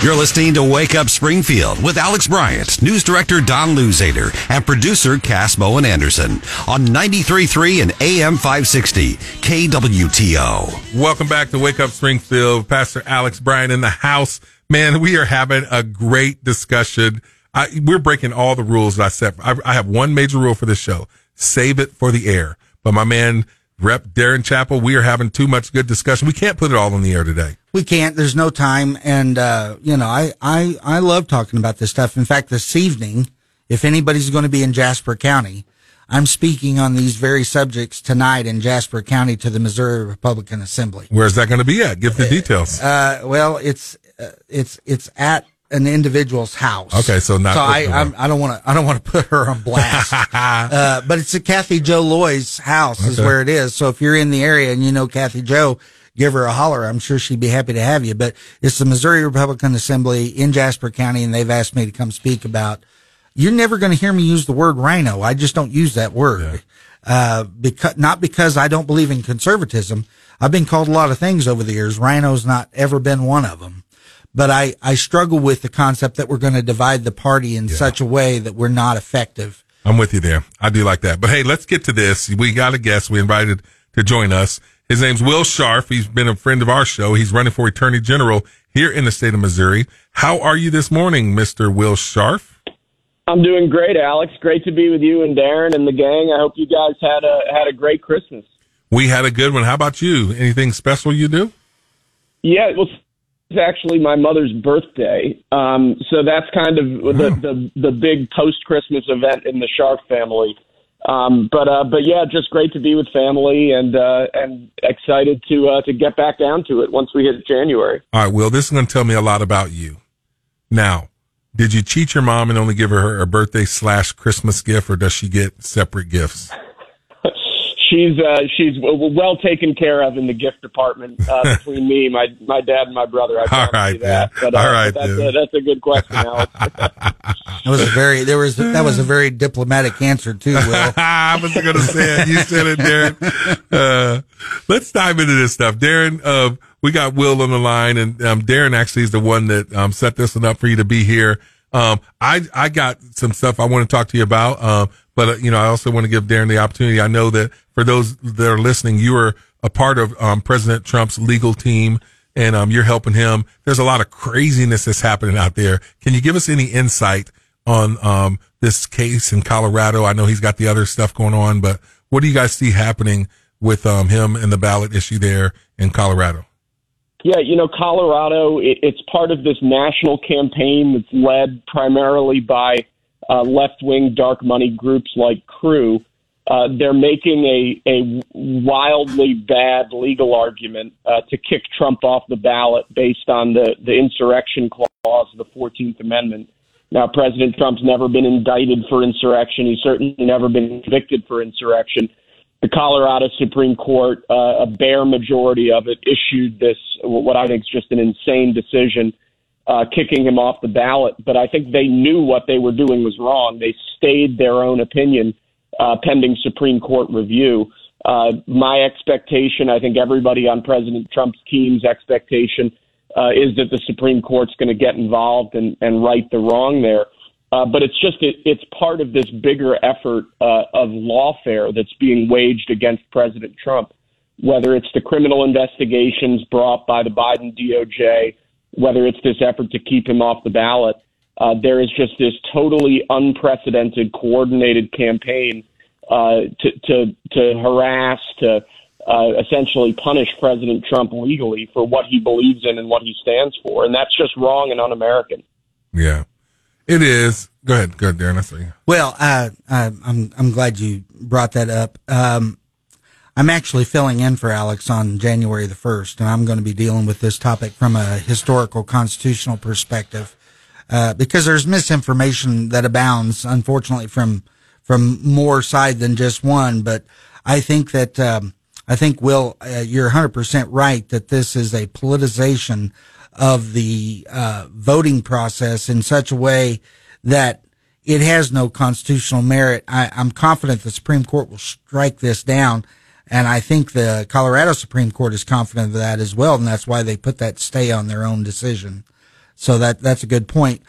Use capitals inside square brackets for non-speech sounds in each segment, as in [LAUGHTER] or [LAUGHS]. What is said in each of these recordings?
You're listening to Wake Up Springfield with Alex Bryant, news director Don Luzader, and producer Cass Bowen Anderson on 93.3 and AM 560 KWTO. Welcome back to Wake Up Springfield. Pastor Alex Bryant in the house. Man, we are having a great discussion. I, we're breaking all the rules that I set. I, I have one major rule for this show. Save it for the air. But my man, Rep Darren Chappell, we are having too much good discussion. We can't put it all on the air today. We can't. There's no time. And, uh, you know, I, I, I love talking about this stuff. In fact, this evening, if anybody's going to be in Jasper County, I'm speaking on these very subjects tonight in Jasper County to the Missouri Republican Assembly. Where's that going to be at? Give the details. Uh, well, it's, uh, it's, it's at an individual's house. Okay, so not. So I, I'm, I don't want to. I don't want to put her on blast. [LAUGHS] uh, but it's at Kathy Joe Loy's house is where it is. So if you're in the area and you know Kathy Joe, give her a holler. I'm sure she'd be happy to have you. But it's the Missouri Republican Assembly in Jasper County, and they've asked me to come speak about. You're never going to hear me use the word rhino. I just don't use that word. Uh, because not because I don't believe in conservatism. I've been called a lot of things over the years. Rhino's not ever been one of them but I, I struggle with the concept that we're going to divide the party in such a way that we're not effective. I'm with you there. I do like that. But hey, let's get to this. We got a guest we invited to join us. His name's Will Scharf. He's been a friend of our show. He's running for Attorney General here in the state of Missouri. How are you this morning, Mr. Will Scharf? I'm doing great, Alex. Great to be with you and Darren and the gang. I hope you guys had a had a great Christmas. We had a good one. How about you? Anything special you do? Yeah, well, it's actually my mother's birthday, um, so that's kind of the the, the big post Christmas event in the Scharf family. Um, but uh, but yeah, just great to be with family and uh, and excited to uh, to get back down to it once we hit January. All right, Will, this is going to tell me a lot about you. Now, did you cheat your mom and only give her a birthday slash Christmas gift, or does she get separate gifts? She's uh, she's w- well taken care of in the gift department uh, [LAUGHS] between me, my my dad, and my brother. I promise you that. man. But, uh, All right, that's, dude. a, that's a good question, [LAUGHS] Alex. That was a very, there was, that was a very diplomatic answer too, Will. [LAUGHS] I was going to say it. You said it, Darren. Uh, let's dive into this stuff. Darren, uh, we got Will on the line and, um, Darren actually is the one that, um, set this one up for you to be here. Um, I, I got some stuff I want to talk to you about. Um, but, uh, you know, I also want to give Darren the opportunity. I know that for those that are listening, you are a part of, um, President Trump's legal team and, um, you're helping him. There's a lot of craziness that's happening out there. Can you give us any insight on um, this case in Colorado. I know he's got the other stuff going on, but what do you guys see happening with um, him and the ballot issue there in Colorado? Yeah, you know, Colorado, it, it's part of this national campaign that's led primarily by uh, left wing dark money groups like Crew. Uh, they're making a, a wildly bad legal argument uh, to kick Trump off the ballot based on the, the insurrection clause of the 14th Amendment. Now, President Trump's never been indicted for insurrection. He's certainly never been convicted for insurrection the Colorado Supreme Court, uh, a bare majority of it, issued this what I think is just an insane decision, uh, kicking him off the ballot. But I think they knew what they were doing was wrong. They stayed their own opinion uh, pending Supreme Court review. Uh, my expectation, I think everybody on President Trump's team's expectation, uh, is that the Supreme Court's going to get involved and, and right the wrong there. Uh, but it's just it, it's part of this bigger effort uh, of lawfare that's being waged against President Trump. Whether it's the criminal investigations brought by the Biden DOJ, whether it's this effort to keep him off the ballot, uh, there is just this totally unprecedented, coordinated campaign uh, to, to to harass, to uh, essentially punish President Trump legally for what he believes in and what he stands for, and that's just wrong and un-American. Yeah, it is. Go ahead, go ahead, Darren. I see. Well, uh, uh, I'm I'm glad you brought that up. Um, I'm actually filling in for Alex on January the first, and I'm going to be dealing with this topic from a historical constitutional perspective, uh, because there's misinformation that abounds, unfortunately, from from more side than just one. But I think that um, I think Will, uh, you're 100 percent right that this is a politicization of the uh, voting process in such a way that it has no constitutional merit. I, I'm confident the Supreme Court will strike this down. And I think the Colorado Supreme Court is confident of that as well. And that's why they put that stay on their own decision. So that that's a good point.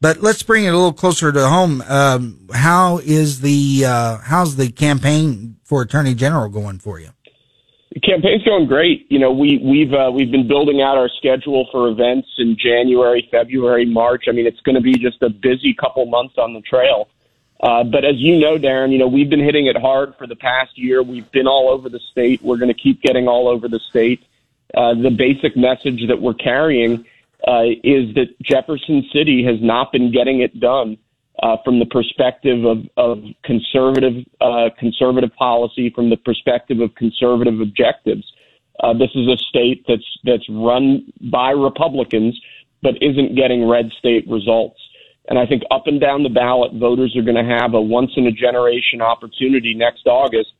But let's bring it a little closer to home. Um, how is the uh, how's the campaign for Attorney General going for you? The campaign's going great. You know, we we've uh, we've been building out our schedule for events in January, February, March. I mean, it's going to be just a busy couple months on the trail. Uh, but as you know, Darren, you know we've been hitting it hard for the past year. We've been all over the state. We're going to keep getting all over the state. Uh, the basic message that we're carrying uh, is that Jefferson City has not been getting it done uh, from the perspective of, of conservative uh, conservative policy, from the perspective of conservative objectives. Uh, this is a state that's that's run by Republicans, but isn't getting red state results. And I think up and down the ballot, voters are going to have a once in a generation opportunity next August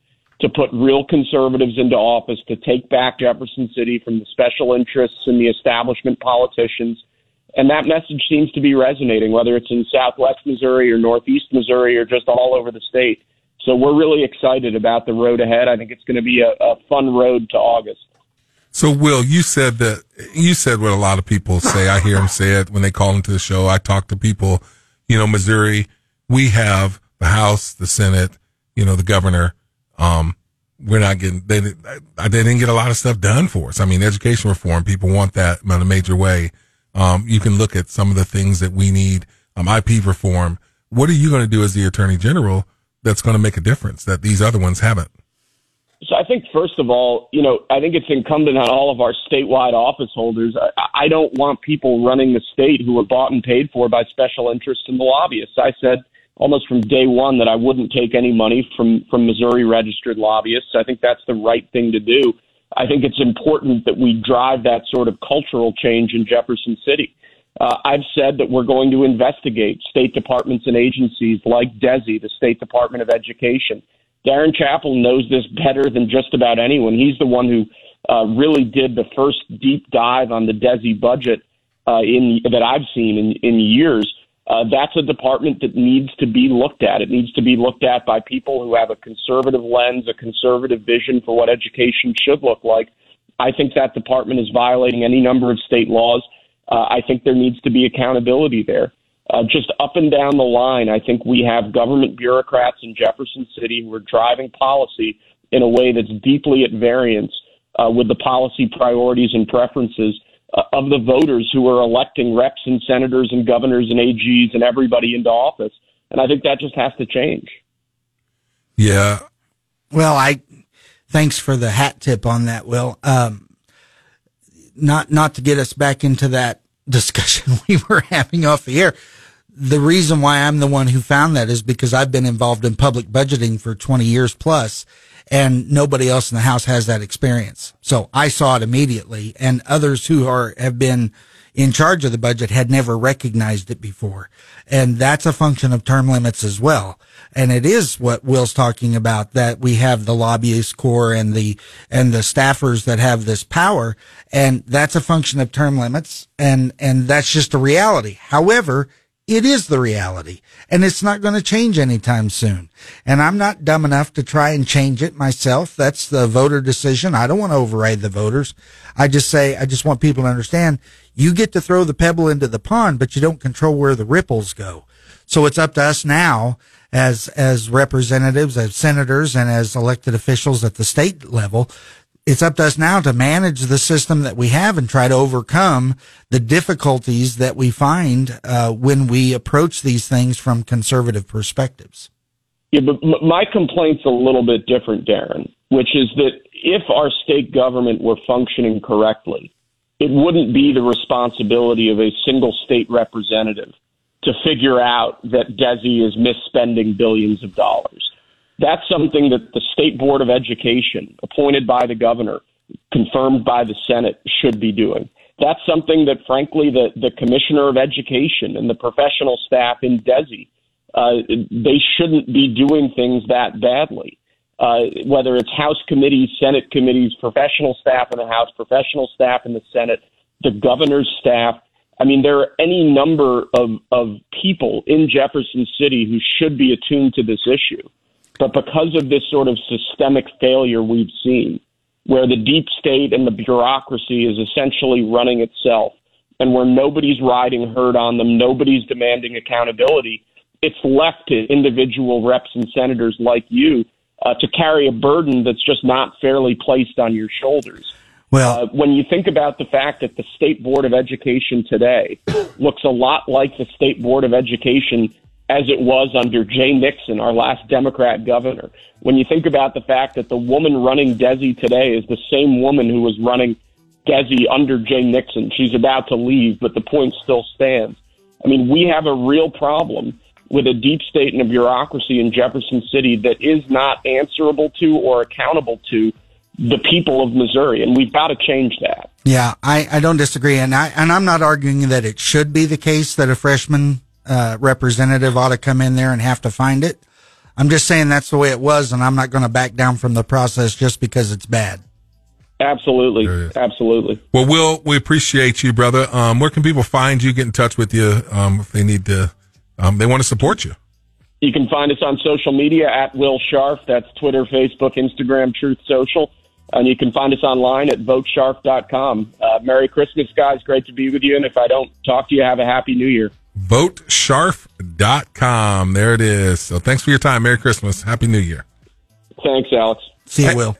to put real conservatives into office, to take back Jefferson City from the special interests and the establishment politicians. And that message seems to be resonating, whether it's in Southwest Missouri or Northeast Missouri or just all over the state. So we're really excited about the road ahead. I think it's going to be a, a fun road to August. So, Will, you said that you said what a lot of people say. I hear them say it when they call into the show. I talk to people, you know, Missouri, we have the House, the Senate, you know, the governor. Um, we're not getting, they, they didn't get a lot of stuff done for us. I mean, education reform, people want that in a major way. Um, you can look at some of the things that we need, um, IP reform. What are you going to do as the attorney general that's going to make a difference that these other ones haven't? So I think first of all, you know, I think it's incumbent on all of our statewide office holders. I, I don't want people running the state who are bought and paid for by special interests and the lobbyists. I said almost from day one that I wouldn't take any money from from Missouri registered lobbyists. I think that's the right thing to do. I think it's important that we drive that sort of cultural change in Jefferson City. Uh, I've said that we're going to investigate state departments and agencies like DESE, the State Department of Education. Darren Chappell knows this better than just about anyone. He's the one who uh, really did the first deep dive on the DESE budget uh, in that I've seen in, in years. Uh, that's a department that needs to be looked at. It needs to be looked at by people who have a conservative lens, a conservative vision for what education should look like. I think that department is violating any number of state laws. Uh, I think there needs to be accountability there. Uh, just up and down the line, I think we have government bureaucrats in Jefferson City who are driving policy in a way that's deeply at variance uh, with the policy priorities and preferences uh, of the voters who are electing reps and senators and governors and AGs and everybody into office. And I think that just has to change. Yeah. Well, I thanks for the hat tip on that, Will. Um, not not to get us back into that discussion [LAUGHS] we were having off the air. The reason why I'm the one who found that is because I've been involved in public budgeting for 20 years plus and nobody else in the house has that experience. So I saw it immediately and others who are, have been in charge of the budget had never recognized it before. And that's a function of term limits as well. And it is what Will's talking about that we have the lobbyist corps and the, and the staffers that have this power. And that's a function of term limits. And, and that's just a reality. However, it is the reality and it's not going to change anytime soon. And I'm not dumb enough to try and change it myself. That's the voter decision. I don't want to override the voters. I just say, I just want people to understand you get to throw the pebble into the pond, but you don't control where the ripples go. So it's up to us now as, as representatives, as senators and as elected officials at the state level it's up to us now to manage the system that we have and try to overcome the difficulties that we find uh, when we approach these things from conservative perspectives. Yeah, but my complaint's a little bit different, Darren, which is that if our state government were functioning correctly, it wouldn't be the responsibility of a single state representative to figure out that DESE is misspending billions of dollars. That's something that the State Board of Education, appointed by the governor, confirmed by the Senate, should be doing. That's something that, frankly, the, the Commissioner of Education and the professional staff in DESE, uh, they shouldn't be doing things that badly. Uh, whether it's House committees, Senate committees, professional staff in the House, professional staff in the Senate, the governor's staff. I mean, there are any number of, of people in Jefferson City who should be attuned to this issue. But because of this sort of systemic failure we've seen, where the deep state and the bureaucracy is essentially running itself, and where nobody's riding herd on them, nobody's demanding accountability, it's left to individual reps and senators like you uh, to carry a burden that's just not fairly placed on your shoulders. Well, Uh, when you think about the fact that the State Board of Education today looks a lot like the State Board of Education as it was under Jay Nixon, our last Democrat governor, when you think about the fact that the woman running DESE today is the same woman who was running DESE under Jay Nixon, she's about to leave, but the point still stands. I mean, we have a real problem with a deep state and a bureaucracy in Jefferson City that is not answerable to or accountable to the people of Missouri, and we've got to change that. yeah, I, I don't disagree, and I and I'm not arguing that it should be the case that a freshman uh, representative ought to come in there and have to find it. I'm just saying that's the way it was, and I'm not going to back down from the process just because it's bad. Absolutely, absolutely. Well, Will, we appreciate you, brother. Um, where can people find you, get in touch with you, um, if they need to, um, they want to support you? You can find us on social media at Will Scharf. That's Twitter, Facebook, Instagram, Truth Social. And you can find us online at votescharf.com. Uh, Merry Christmas, guys. Great to be with you. And if I don't talk to you, have a happy new year. VoteScharf.com. There it is. So thanks for your time. Merry Christmas. Happy New Year. Thanks, Alex. See you, Hey. Will.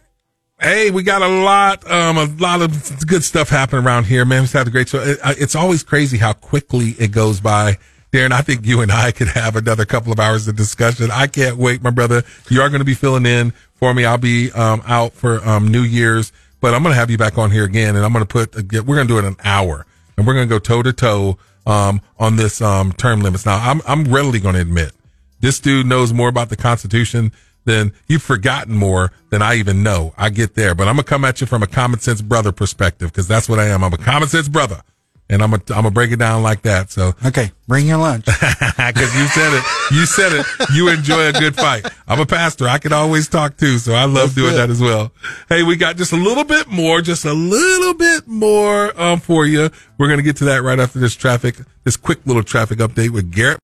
Hey, we got a lot, um, a lot of good stuff happening around here, man. We've had a great show. It, it's always crazy how quickly it goes by. Darren, I think you and I could have another couple of hours of discussion. I can't wait, my brother. You are going to be filling in for me. I'll be, um, out for, um, New Year's, but I'm going to have you back on here again and I'm going to put, we're going to do it an hour and we're going to go toe to toe, um, on this, um, term limits. Now, I'm, I'm readily going to admit this dude knows more about the Constitution than you've forgotten more than I even know. I get there, but I'm gonna come at you from a common sense brother perspective because that's what I am. I'm a common sense brother, and I'm gonna I'm gonna break it down like that. So Okay, bring your lunch. [LAUGHS] because you said it, you said it. You enjoy a good fight. I'm a pastor. I can always talk too, so I love doing that as well. Hey, we got just a little bit more, just a little bit more um, for you. We're gonna get to that right after this traffic, this quick little traffic update with Garrett.